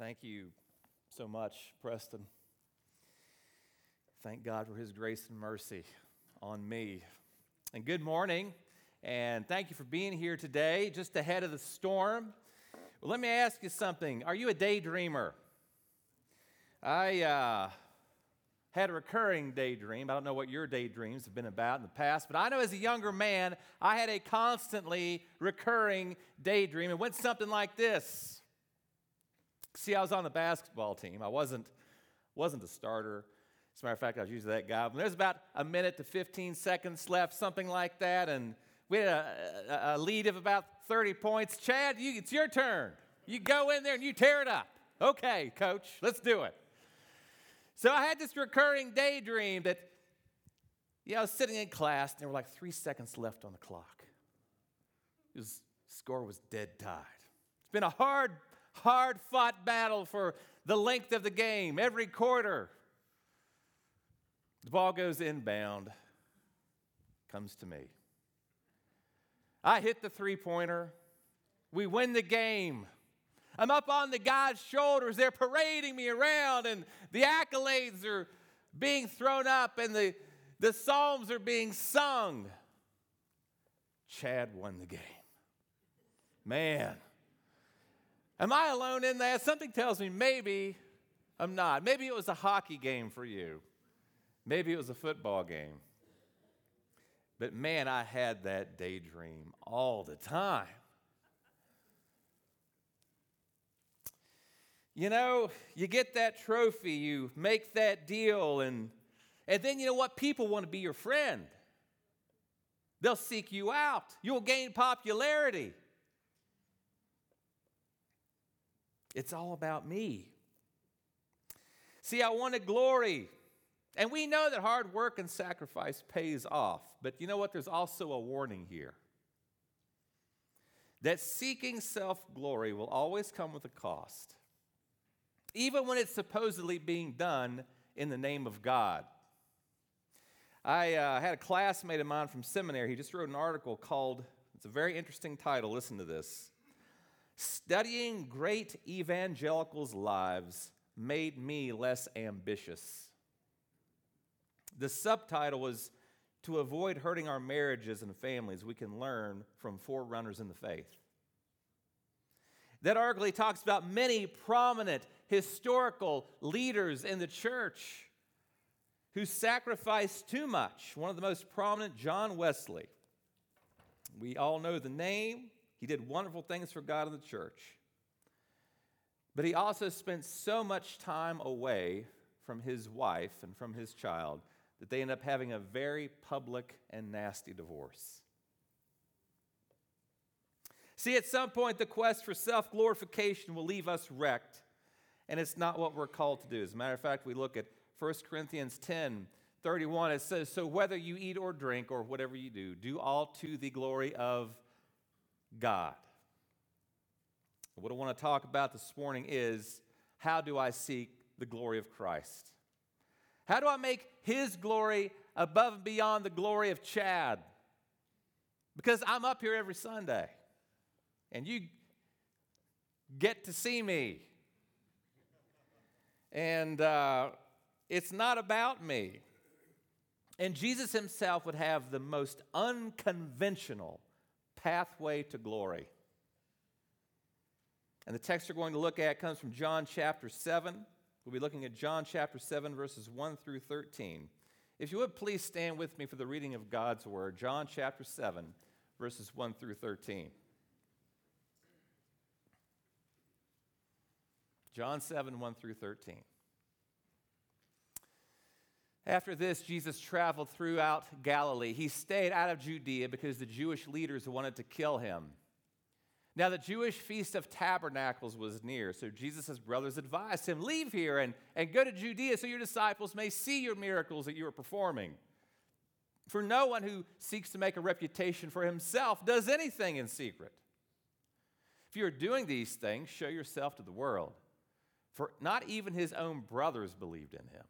Thank you so much, Preston. Thank God for his grace and mercy on me. And good morning, and thank you for being here today, just ahead of the storm. Well, let me ask you something. Are you a daydreamer? I uh, had a recurring daydream. I don't know what your daydreams have been about in the past, but I know as a younger man, I had a constantly recurring daydream. It went something like this. See, I was on the basketball team. I wasn't, wasn't a starter. As a matter of fact, I was usually that guy. But there's about a minute to 15 seconds left, something like that, and we had a, a, a lead of about 30 points. Chad, you, it's your turn. You go in there and you tear it up. Okay, coach, let's do it. So I had this recurring daydream that, yeah, I was sitting in class and there were like three seconds left on the clock. The score was dead tied. It's been a hard, hard fought battle for the length of the game, every quarter. The ball goes inbound, comes to me. I hit the three pointer. We win the game. I'm up on the guy's shoulders. They're parading me around, and the accolades are being thrown up, and the, the psalms are being sung. Chad won the game. Man, am I alone in that? Something tells me maybe I'm not. Maybe it was a hockey game for you, maybe it was a football game. But man, I had that daydream all the time. You know, you get that trophy, you make that deal, and, and then you know what? People want to be your friend. They'll seek you out, you'll gain popularity. It's all about me. See, I wanted glory. And we know that hard work and sacrifice pays off. But you know what? There's also a warning here that seeking self glory will always come with a cost even when it's supposedly being done in the name of God. I uh, had a classmate of mine from seminary. He just wrote an article called, it's a very interesting title. Listen to this Studying Great Evangelicals' Lives Made Me Less Ambitious. The subtitle was To Avoid Hurting Our Marriages and Families, we can learn from forerunners in the faith. That article talks about many prominent historical leaders in the church who sacrificed too much. One of the most prominent, John Wesley. We all know the name. He did wonderful things for God and the church. But he also spent so much time away from his wife and from his child that they end up having a very public and nasty divorce. See, at some point, the quest for self glorification will leave us wrecked and it's not what we're called to do. As a matter of fact, we look at 1 Corinthians 10 31, it says, So whether you eat or drink or whatever you do, do all to the glory of God. What I want to talk about this morning is how do I seek the glory of Christ? How do I make His glory above and beyond the glory of Chad? Because I'm up here every Sunday and you get to see me. And uh, it's not about me. And Jesus himself would have the most unconventional pathway to glory. And the text we're going to look at comes from John chapter 7. We'll be looking at John chapter 7, verses 1 through 13. If you would please stand with me for the reading of God's word, John chapter 7, verses 1 through 13. John 7, 1 through 13. After this, Jesus traveled throughout Galilee. He stayed out of Judea because the Jewish leaders wanted to kill him. Now, the Jewish Feast of Tabernacles was near, so Jesus' brothers advised him, Leave here and, and go to Judea so your disciples may see your miracles that you are performing. For no one who seeks to make a reputation for himself does anything in secret. If you are doing these things, show yourself to the world for not even his own brothers believed in him.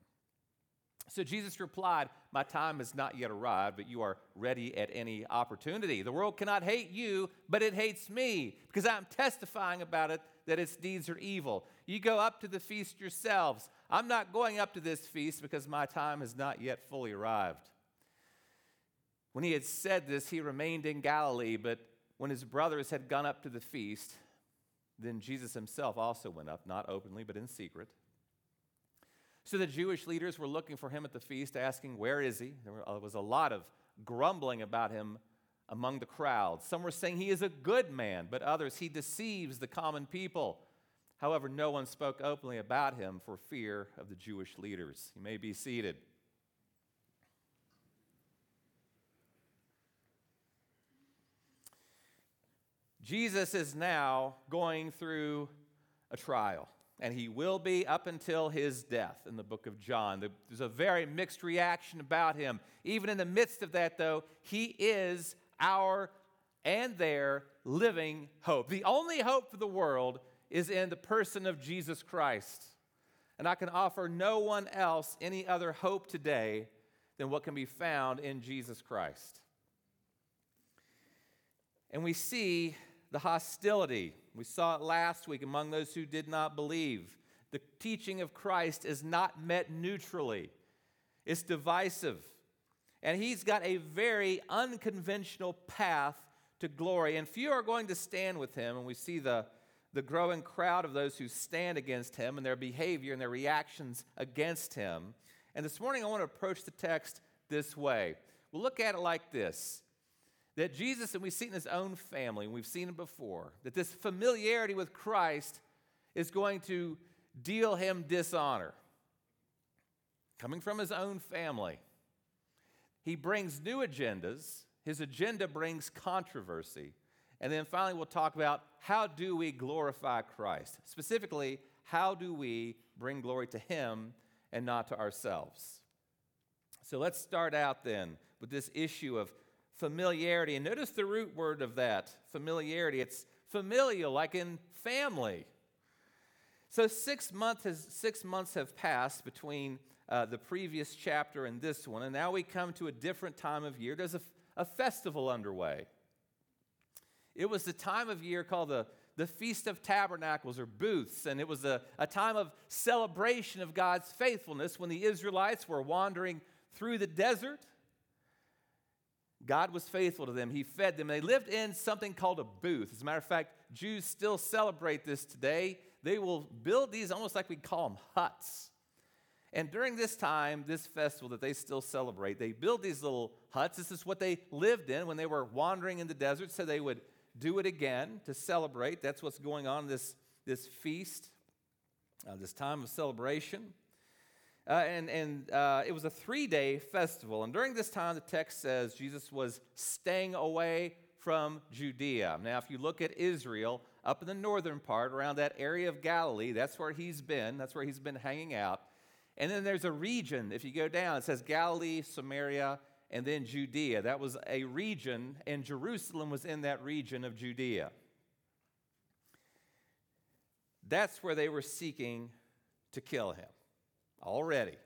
So Jesus replied, My time has not yet arrived, but you are ready at any opportunity. The world cannot hate you, but it hates me, because I'm testifying about it that its deeds are evil. You go up to the feast yourselves. I'm not going up to this feast because my time has not yet fully arrived. When he had said this, he remained in Galilee, but when his brothers had gone up to the feast, then Jesus himself also went up, not openly, but in secret. So the Jewish leaders were looking for him at the feast, asking, Where is he? There uh, was a lot of grumbling about him among the crowd. Some were saying he is a good man, but others, he deceives the common people. However, no one spoke openly about him for fear of the Jewish leaders. You may be seated. Jesus is now going through a trial and he will be up until his death in the book of John. There's a very mixed reaction about him. Even in the midst of that, though, he is our and their living hope. The only hope for the world is in the person of Jesus Christ. And I can offer no one else any other hope today than what can be found in Jesus Christ. And we see the hostility. We saw it last week among those who did not believe. The teaching of Christ is not met neutrally, it's divisive. And he's got a very unconventional path to glory. And few are going to stand with him. And we see the, the growing crowd of those who stand against him and their behavior and their reactions against him. And this morning, I want to approach the text this way. We'll look at it like this that Jesus, and we've seen in his own family, and we've seen it before, that this familiarity with Christ is going to deal him dishonor. Coming from his own family, he brings new agendas. His agenda brings controversy. And then finally, we'll talk about how do we glorify Christ? Specifically, how do we bring glory to him and not to ourselves? So let's start out then with this issue of familiarity. And notice the root word of that familiarity. It's familial, like in family. So six months has, six months have passed between uh, the previous chapter and this one, and now we come to a different time of year. There's a, a festival underway. It was the time of year called the, the Feast of Tabernacles or Booths, and it was a, a time of celebration of God's faithfulness when the Israelites were wandering through the desert God was faithful to them. He fed them. They lived in something called a booth. As a matter of fact, Jews still celebrate this today. They will build these almost like we call them huts. And during this time, this festival that they still celebrate, they build these little huts. This is what they lived in when they were wandering in the desert, so they would do it again to celebrate. That's what's going on this, this feast, uh, this time of celebration. Uh, and and uh, it was a three day festival. And during this time, the text says Jesus was staying away from Judea. Now, if you look at Israel, up in the northern part, around that area of Galilee, that's where he's been, that's where he's been hanging out. And then there's a region, if you go down, it says Galilee, Samaria, and then Judea. That was a region, and Jerusalem was in that region of Judea. That's where they were seeking to kill him already.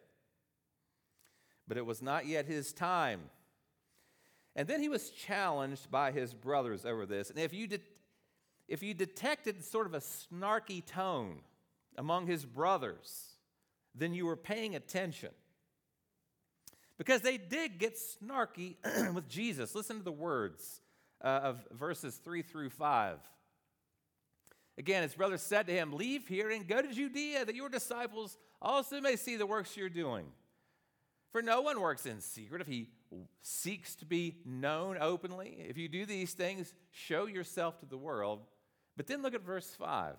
But it was not yet his time. And then he was challenged by his brothers over this. And if you, de- if you detected sort of a snarky tone among his brothers, then you were paying attention. Because they did get snarky with Jesus. Listen to the words uh, of verses 3 through 5. Again, his brothers said to him, Leave here and go to Judea, that your disciples also may see the works you're doing. For no one works in secret if he seeks to be known openly. If you do these things, show yourself to the world. But then look at verse 5.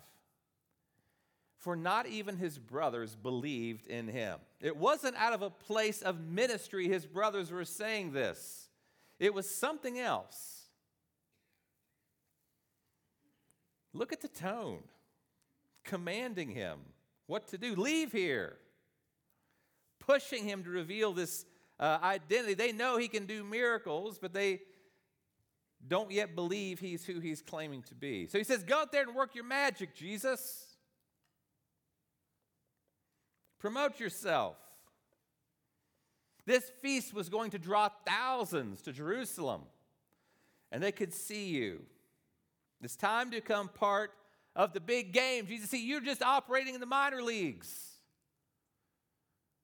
For not even his brothers believed in him. It wasn't out of a place of ministry his brothers were saying this, it was something else. Look at the tone, commanding him what to do. Leave here. Pushing him to reveal this uh, identity. They know he can do miracles, but they don't yet believe he's who he's claiming to be. So he says, Go out there and work your magic, Jesus. Promote yourself. This feast was going to draw thousands to Jerusalem, and they could see you. It's time to become part of the big game. Jesus, see, you're just operating in the minor leagues.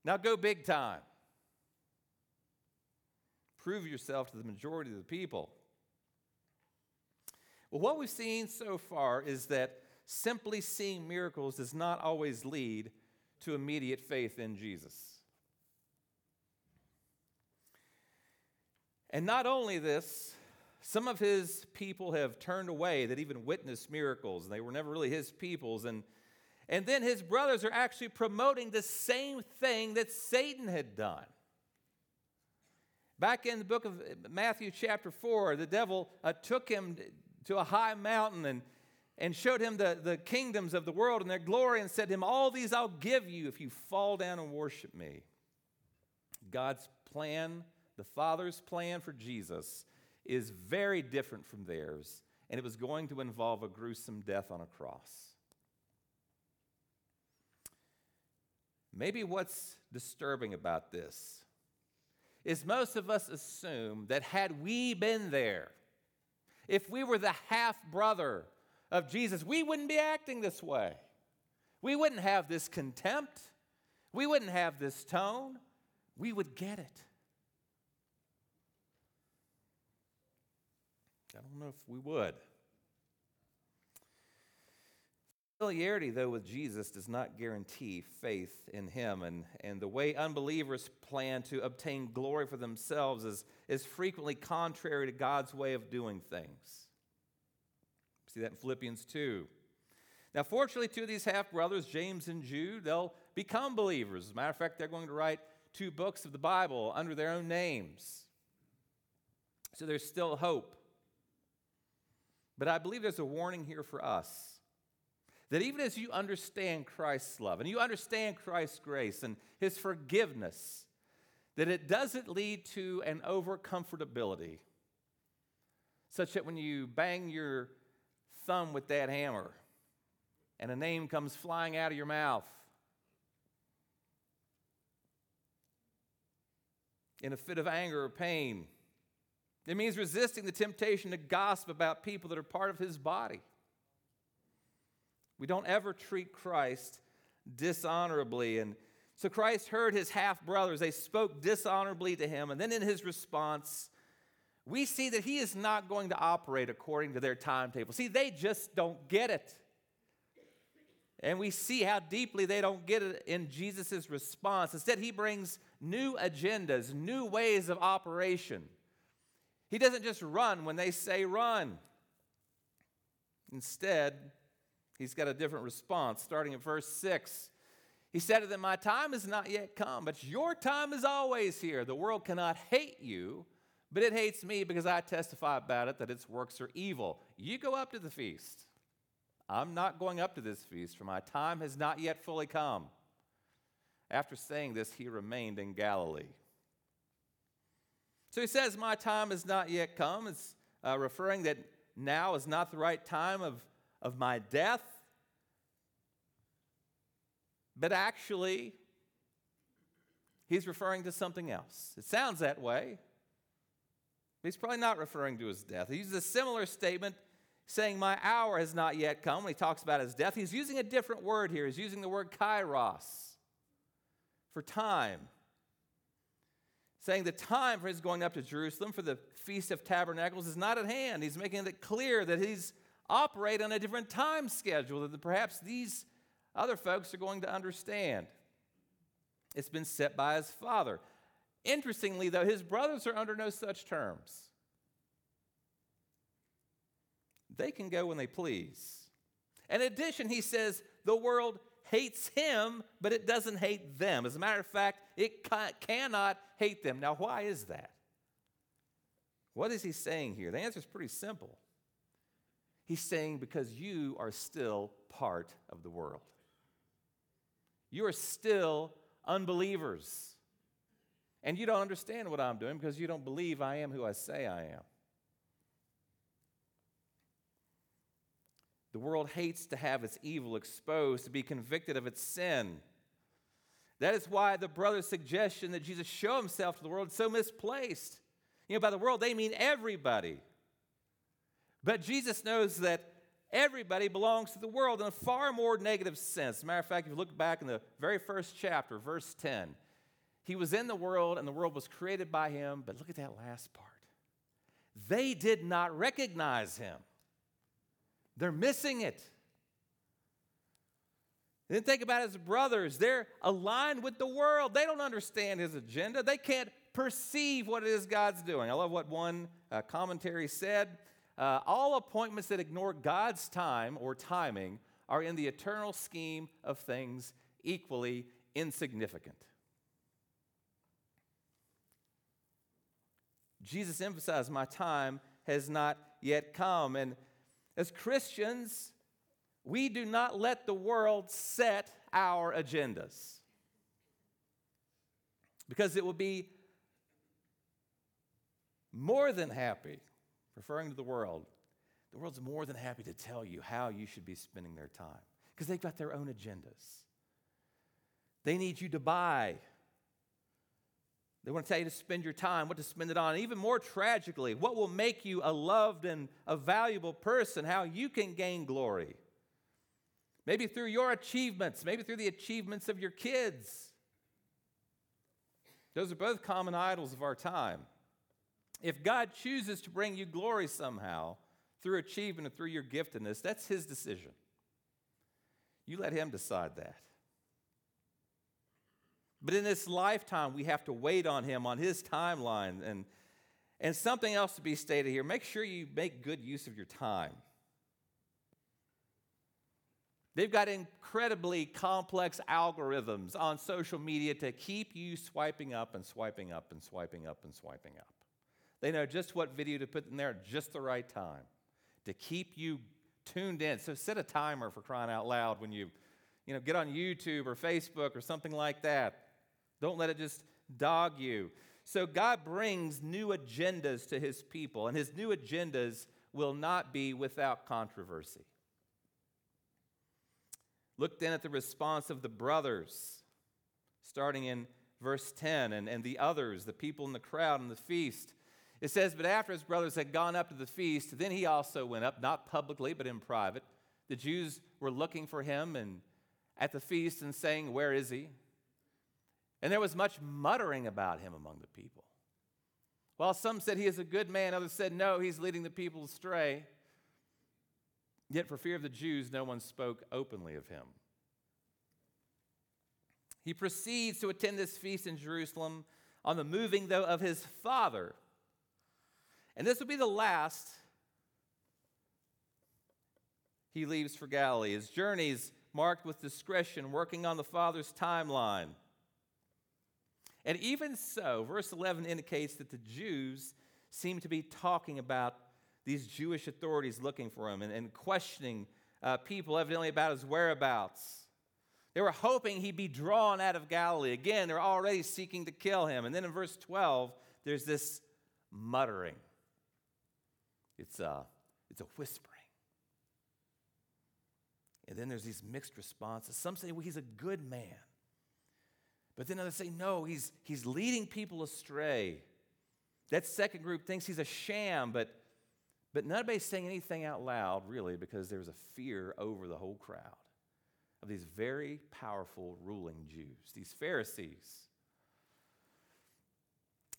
Now go big time. Prove yourself to the majority of the people. Well, what we've seen so far is that simply seeing miracles does not always lead to immediate faith in Jesus. And not only this, some of his people have turned away that even witnessed miracles. They were never really his peoples. And, and then his brothers are actually promoting the same thing that Satan had done. Back in the book of Matthew, chapter 4, the devil uh, took him to a high mountain and, and showed him the, the kingdoms of the world and their glory and said to him, All these I'll give you if you fall down and worship me. God's plan the Father's plan for Jesus is very different from theirs, and it was going to involve a gruesome death on a cross. Maybe what's disturbing about this is most of us assume that had we been there, if we were the half brother of Jesus, we wouldn't be acting this way. We wouldn't have this contempt. We wouldn't have this tone. We would get it. I don't know if we would. Familiarity, though, with Jesus does not guarantee faith in him. And, and the way unbelievers plan to obtain glory for themselves is, is frequently contrary to God's way of doing things. See that in Philippians 2. Now, fortunately, two of these half brothers, James and Jude, they'll become believers. As a matter of fact, they're going to write two books of the Bible under their own names. So there's still hope. But I believe there's a warning here for us that even as you understand Christ's love and you understand Christ's grace and his forgiveness, that it doesn't lead to an overcomfortability such that when you bang your thumb with that hammer and a name comes flying out of your mouth, in a fit of anger or pain, it means resisting the temptation to gossip about people that are part of his body. We don't ever treat Christ dishonorably. And so Christ heard his half brothers. They spoke dishonorably to him. And then in his response, we see that he is not going to operate according to their timetable. See, they just don't get it. And we see how deeply they don't get it in Jesus' response. Instead, he brings new agendas, new ways of operation. He doesn't just run when they say run. Instead, he's got a different response, starting at verse 6. He said to them, My time has not yet come, but your time is always here. The world cannot hate you, but it hates me because I testify about it that its works are evil. You go up to the feast. I'm not going up to this feast, for my time has not yet fully come. After saying this, he remained in Galilee. So he says, My time has not yet come. It's uh, referring that now is not the right time of, of my death. But actually, he's referring to something else. It sounds that way. He's probably not referring to his death. He uses a similar statement saying, My hour has not yet come when he talks about his death. He's using a different word here. He's using the word kairos for time saying the time for his going up to Jerusalem for the Feast of Tabernacles is not at hand. He's making it clear that he's operating on a different time schedule that perhaps these other folks are going to understand. It's been set by his father. Interestingly, though, his brothers are under no such terms. They can go when they please. In addition, he says the world hates him, but it doesn't hate them. As a matter of fact, it cannot hate them. Now, why is that? What is he saying here? The answer is pretty simple. He's saying because you are still part of the world. You are still unbelievers. And you don't understand what I'm doing because you don't believe I am who I say I am. The world hates to have its evil exposed, to be convicted of its sin. That is why the brother's suggestion that Jesus show himself to the world is so misplaced. You know, by the world, they mean everybody. But Jesus knows that everybody belongs to the world in a far more negative sense. As a matter of fact, if you look back in the very first chapter, verse 10, he was in the world and the world was created by him, but look at that last part. They did not recognize him, they're missing it. Then think about his brothers. They're aligned with the world. They don't understand his agenda. They can't perceive what it is God's doing. I love what one uh, commentary said. Uh, all appointments that ignore God's time or timing are in the eternal scheme of things equally insignificant. Jesus emphasized, My time has not yet come. And as Christians, we do not let the world set our agendas because it will be more than happy, referring to the world, the world's more than happy to tell you how you should be spending their time because they've got their own agendas. They need you to buy. They want to tell you to spend your time, what to spend it on. Even more tragically, what will make you a loved and a valuable person, how you can gain glory. Maybe through your achievements, maybe through the achievements of your kids. Those are both common idols of our time. If God chooses to bring you glory somehow through achievement and through your giftedness, that's His decision. You let Him decide that. But in this lifetime, we have to wait on Him on His timeline. And, and something else to be stated here make sure you make good use of your time. They've got incredibly complex algorithms on social media to keep you swiping up and swiping up and swiping up and swiping up. They know just what video to put in there at just the right time to keep you tuned in. So set a timer for crying out loud when you, you know, get on YouTube or Facebook or something like that. Don't let it just dog you. So God brings new agendas to his people, and his new agendas will not be without controversy. Look then at the response of the brothers, starting in verse 10, and, and the others, the people in the crowd and the feast. It says, But after his brothers had gone up to the feast, then he also went up, not publicly, but in private. The Jews were looking for him and at the feast and saying, Where is he? And there was much muttering about him among the people. While some said he is a good man, others said, No, he's leading the people astray. Yet, for fear of the Jews, no one spoke openly of him. He proceeds to attend this feast in Jerusalem on the moving, though, of his father. And this will be the last he leaves for Galilee. His journey's marked with discretion, working on the Father's timeline. And even so, verse 11 indicates that the Jews seem to be talking about these Jewish authorities looking for him and, and questioning uh, people, evidently, about his whereabouts. They were hoping he'd be drawn out of Galilee. Again, they're already seeking to kill him. And then in verse 12, there's this muttering. It's a, it's a whispering. And then there's these mixed responses. Some say, well, he's a good man. But then others say, no, he's, he's leading people astray. That second group thinks he's a sham, but but nobody's saying anything out loud, really, because there's a fear over the whole crowd of these very powerful ruling Jews, these Pharisees.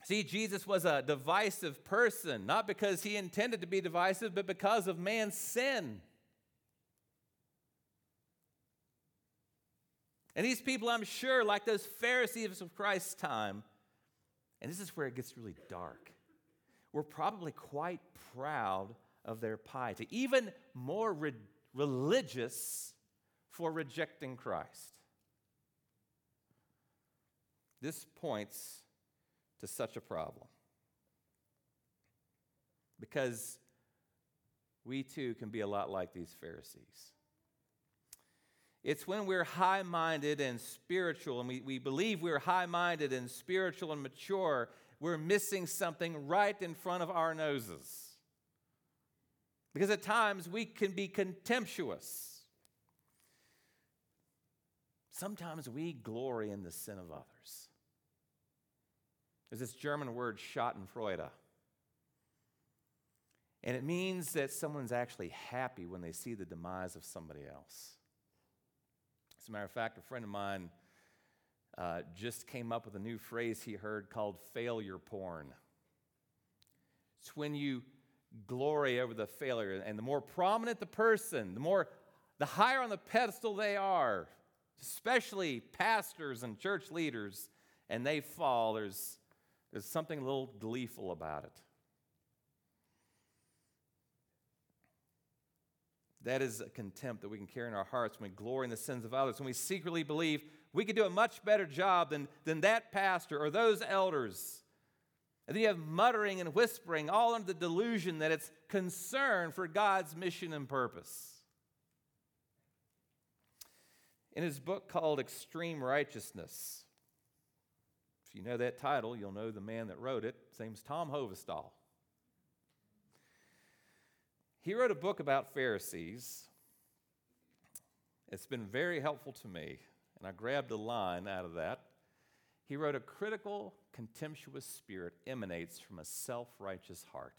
See, Jesus was a divisive person, not because he intended to be divisive, but because of man's sin. And these people, I'm sure, like those Pharisees of Christ's time, and this is where it gets really dark were probably quite proud of their piety, even more re- religious for rejecting Christ. This points to such a problem because we too can be a lot like these Pharisees. It's when we're high minded and spiritual, and we, we believe we're high minded and spiritual and mature, we're missing something right in front of our noses. Because at times we can be contemptuous. sometimes we glory in the sin of others. There's this German word, Schadenfreude. And it means that someone's actually happy when they see the demise of somebody else. As a matter of fact, a friend of mine uh, just came up with a new phrase he heard called failure porn. It's when you glory over the failure, and the more prominent the person, the more the higher on the pedestal they are, especially pastors and church leaders, and they fall, there's, there's something a little gleeful about it. That is a contempt that we can carry in our hearts when we glory in the sins of others, when we secretly believe we could do a much better job than, than that pastor or those elders. And then you have muttering and whispering, all under the delusion that it's concern for God's mission and purpose. In his book called Extreme Righteousness, if you know that title, you'll know the man that wrote it. His name's Tom Hovestol. He wrote a book about Pharisees. It's been very helpful to me, and I grabbed a line out of that. He wrote, A critical, contemptuous spirit emanates from a self righteous heart.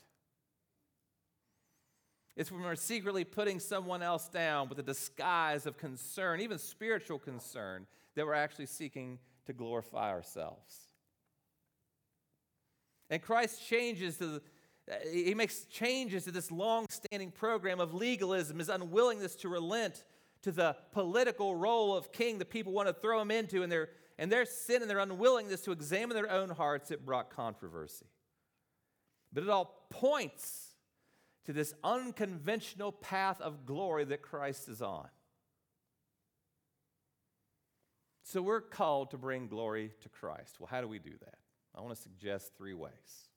It's when we're secretly putting someone else down with a disguise of concern, even spiritual concern, that we're actually seeking to glorify ourselves. And Christ changes to the, Uh, he makes changes to this long standing program of legalism, his unwillingness to relent to the political role of king the people want to throw him into, and their, and their sin and their unwillingness to examine their own hearts, it brought controversy. But it all points to this unconventional path of glory that Christ is on. So we're called to bring glory to Christ. Well, how do we do that? I want to suggest three ways.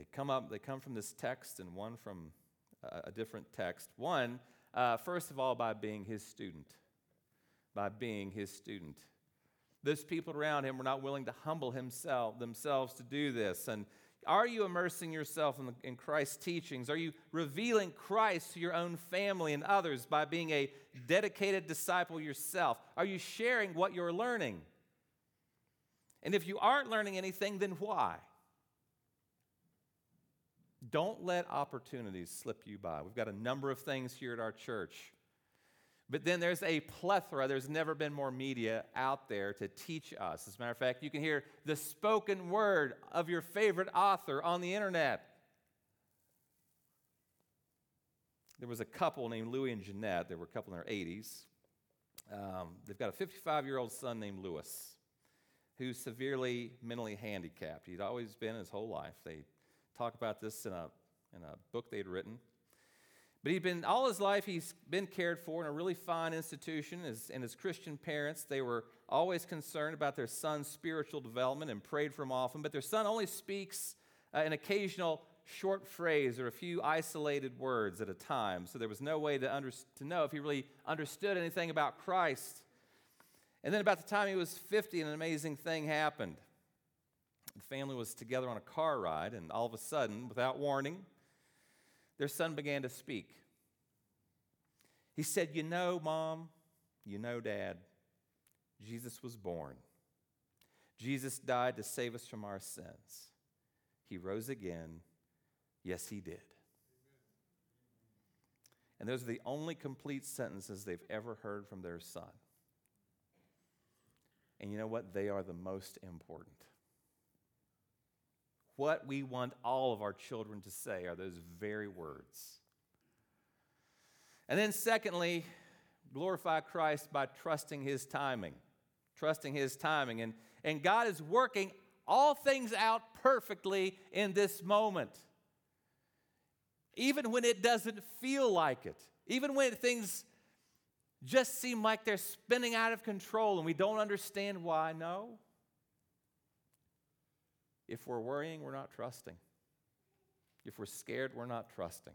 They come up, they come from this text and one from a different text. One, uh, first of all, by being his student. By being his student. Those people around him were not willing to humble himself, themselves to do this. And are you immersing yourself in, the, in, Christ's teachings? Are you revealing Christ to your own family and others by being a dedicated disciple yourself? Are you sharing what you're learning? And if you aren't learning anything, then why? Don't let opportunities slip you by. We've got a number of things here at our church. But then there's a plethora, there's never been more media out there to teach us. As a matter of fact, you can hear the spoken word of your favorite author on the internet. There was a couple named Louis and Jeanette. They were a couple in their 80s. Um, they've got a 55 year old son named Louis who's severely mentally handicapped. He'd always been his whole life. They talk about this in a, in a book they'd written. But he'd been, all his life, he's been cared for in a really fine institution. His, and his Christian parents, they were always concerned about their son's spiritual development and prayed for him often. But their son only speaks uh, an occasional short phrase or a few isolated words at a time. So there was no way to, under, to know if he really understood anything about Christ. And then about the time he was 50, an amazing thing happened. The family was together on a car ride, and all of a sudden, without warning, their son began to speak. He said, You know, mom, you know, dad, Jesus was born. Jesus died to save us from our sins. He rose again. Yes, he did. And those are the only complete sentences they've ever heard from their son. And you know what? They are the most important what we want all of our children to say are those very words. And then, secondly, glorify Christ by trusting His timing. Trusting His timing. And, and God is working all things out perfectly in this moment. Even when it doesn't feel like it, even when things just seem like they're spinning out of control and we don't understand why, no. If we're worrying, we're not trusting. If we're scared, we're not trusting.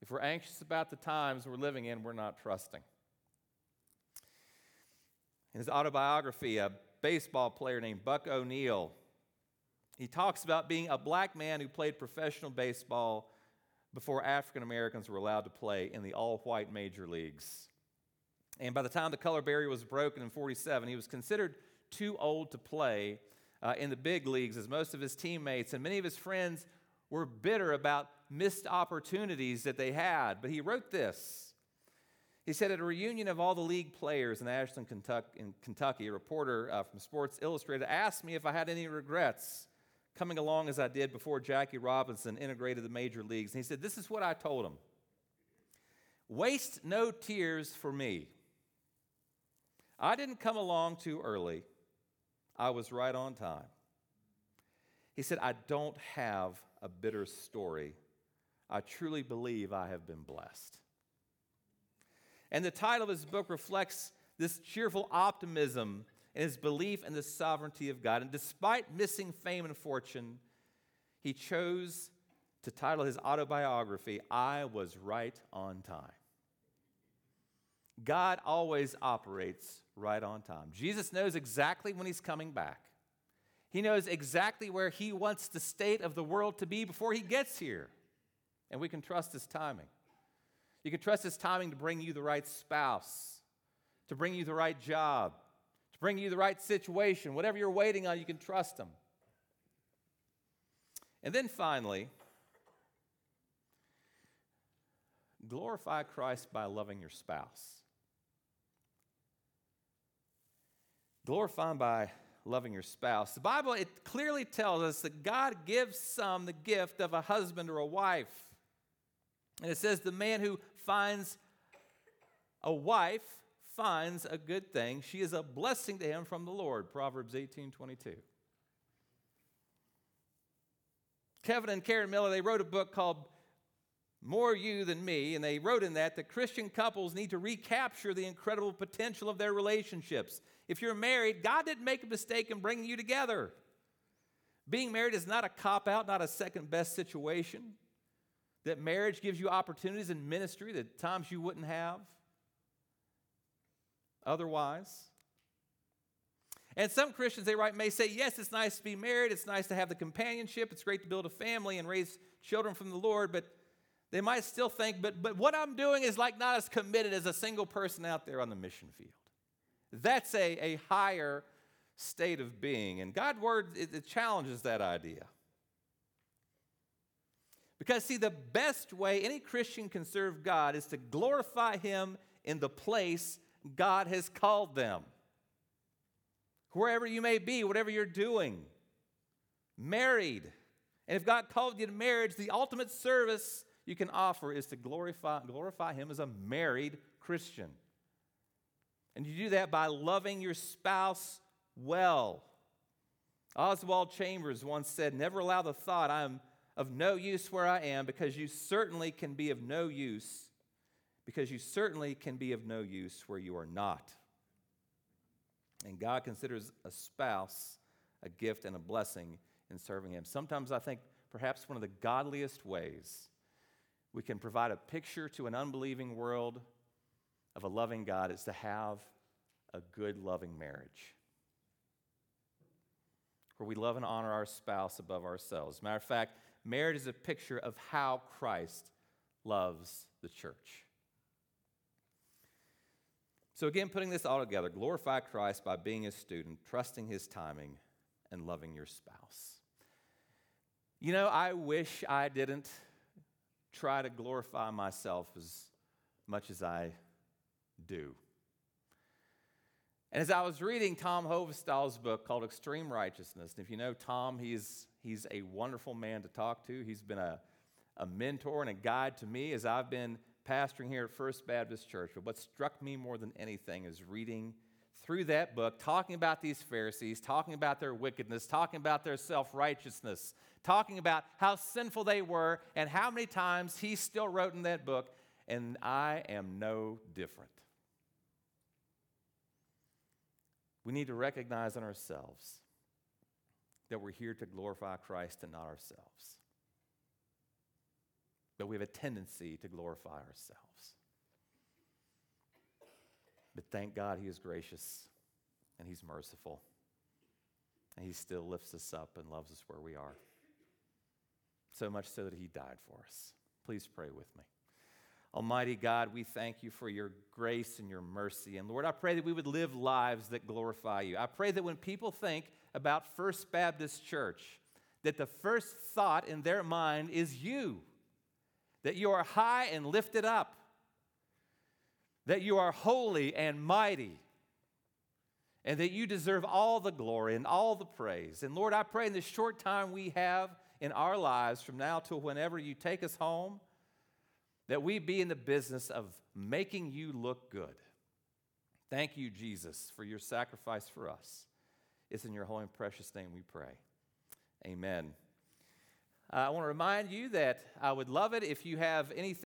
If we're anxious about the times we're living in, we're not trusting. In his autobiography, a baseball player named Buck O'Neil, he talks about being a black man who played professional baseball before African Americans were allowed to play in the all white major leagues. And by the time the color barrier was broken in 47, he was considered too old to play uh, in the big leagues as most of his teammates and many of his friends were bitter about missed opportunities that they had. But he wrote this. He said at a reunion of all the league players in Ashland, Kentucky, a reporter uh, from Sports Illustrated asked me if I had any regrets coming along as I did before Jackie Robinson integrated the major leagues. And he said, This is what I told him Waste no tears for me. I didn't come along too early. I was right on time. He said, I don't have a bitter story. I truly believe I have been blessed. And the title of his book reflects this cheerful optimism and his belief in the sovereignty of God. And despite missing fame and fortune, he chose to title his autobiography, I Was Right on Time. God always operates right on time. Jesus knows exactly when he's coming back. He knows exactly where he wants the state of the world to be before he gets here. And we can trust his timing. You can trust his timing to bring you the right spouse, to bring you the right job, to bring you the right situation. Whatever you're waiting on, you can trust him. And then finally, glorify Christ by loving your spouse. Glorify him by loving your spouse. The Bible, it clearly tells us that God gives some the gift of a husband or a wife. And it says, the man who finds a wife finds a good thing. She is a blessing to him from the Lord. Proverbs 18 22. Kevin and Karen Miller, they wrote a book called More You Than Me, and they wrote in that that Christian couples need to recapture the incredible potential of their relationships. If you're married, God didn't make a mistake in bringing you together. Being married is not a cop out, not a second best situation. That marriage gives you opportunities in ministry that times you wouldn't have otherwise. And some Christians, they write, may say, yes, it's nice to be married, it's nice to have the companionship, it's great to build a family and raise children from the Lord, but they might still think, but, but what I'm doing is like not as committed as a single person out there on the mission field. That's a, a higher state of being. And God's word, it, it challenges that idea. Because, see, the best way any Christian can serve God is to glorify Him in the place God has called them. Wherever you may be, whatever you're doing, married. And if God called you to marriage, the ultimate service you can offer is to glorify, glorify Him as a married Christian. And you do that by loving your spouse well. Oswald Chambers once said, Never allow the thought, I am of no use where I am, because you certainly can be of no use, because you certainly can be of no use where you are not. And God considers a spouse a gift and a blessing in serving Him. Sometimes I think perhaps one of the godliest ways we can provide a picture to an unbelieving world of a loving God is to have a good, loving marriage where we love and honor our spouse above ourselves. Matter of fact, marriage is a picture of how Christ loves the church. So, again, putting this all together, glorify Christ by being a student, trusting his timing, and loving your spouse. You know, I wish I didn't try to glorify myself as much as I do. And as I was reading Tom Hovestol's book called Extreme Righteousness, and if you know Tom, he's, he's a wonderful man to talk to. He's been a, a mentor and a guide to me as I've been pastoring here at First Baptist Church. But what struck me more than anything is reading through that book, talking about these Pharisees, talking about their wickedness, talking about their self righteousness, talking about how sinful they were, and how many times he still wrote in that book, and I am no different. We need to recognize in ourselves that we're here to glorify Christ and not ourselves. But we have a tendency to glorify ourselves. But thank God He is gracious and He's merciful. And He still lifts us up and loves us where we are. So much so that He died for us. Please pray with me. Almighty God, we thank you for your grace and your mercy. And Lord, I pray that we would live lives that glorify you. I pray that when people think about First Baptist Church, that the first thought in their mind is you, that you are high and lifted up, that you are holy and mighty, and that you deserve all the glory and all the praise. And Lord, I pray in this short time we have in our lives from now till whenever you take us home, that we be in the business of making you look good. Thank you, Jesus, for your sacrifice for us. It's in your holy and precious name we pray. Amen. Uh, I want to remind you that I would love it if you have anything.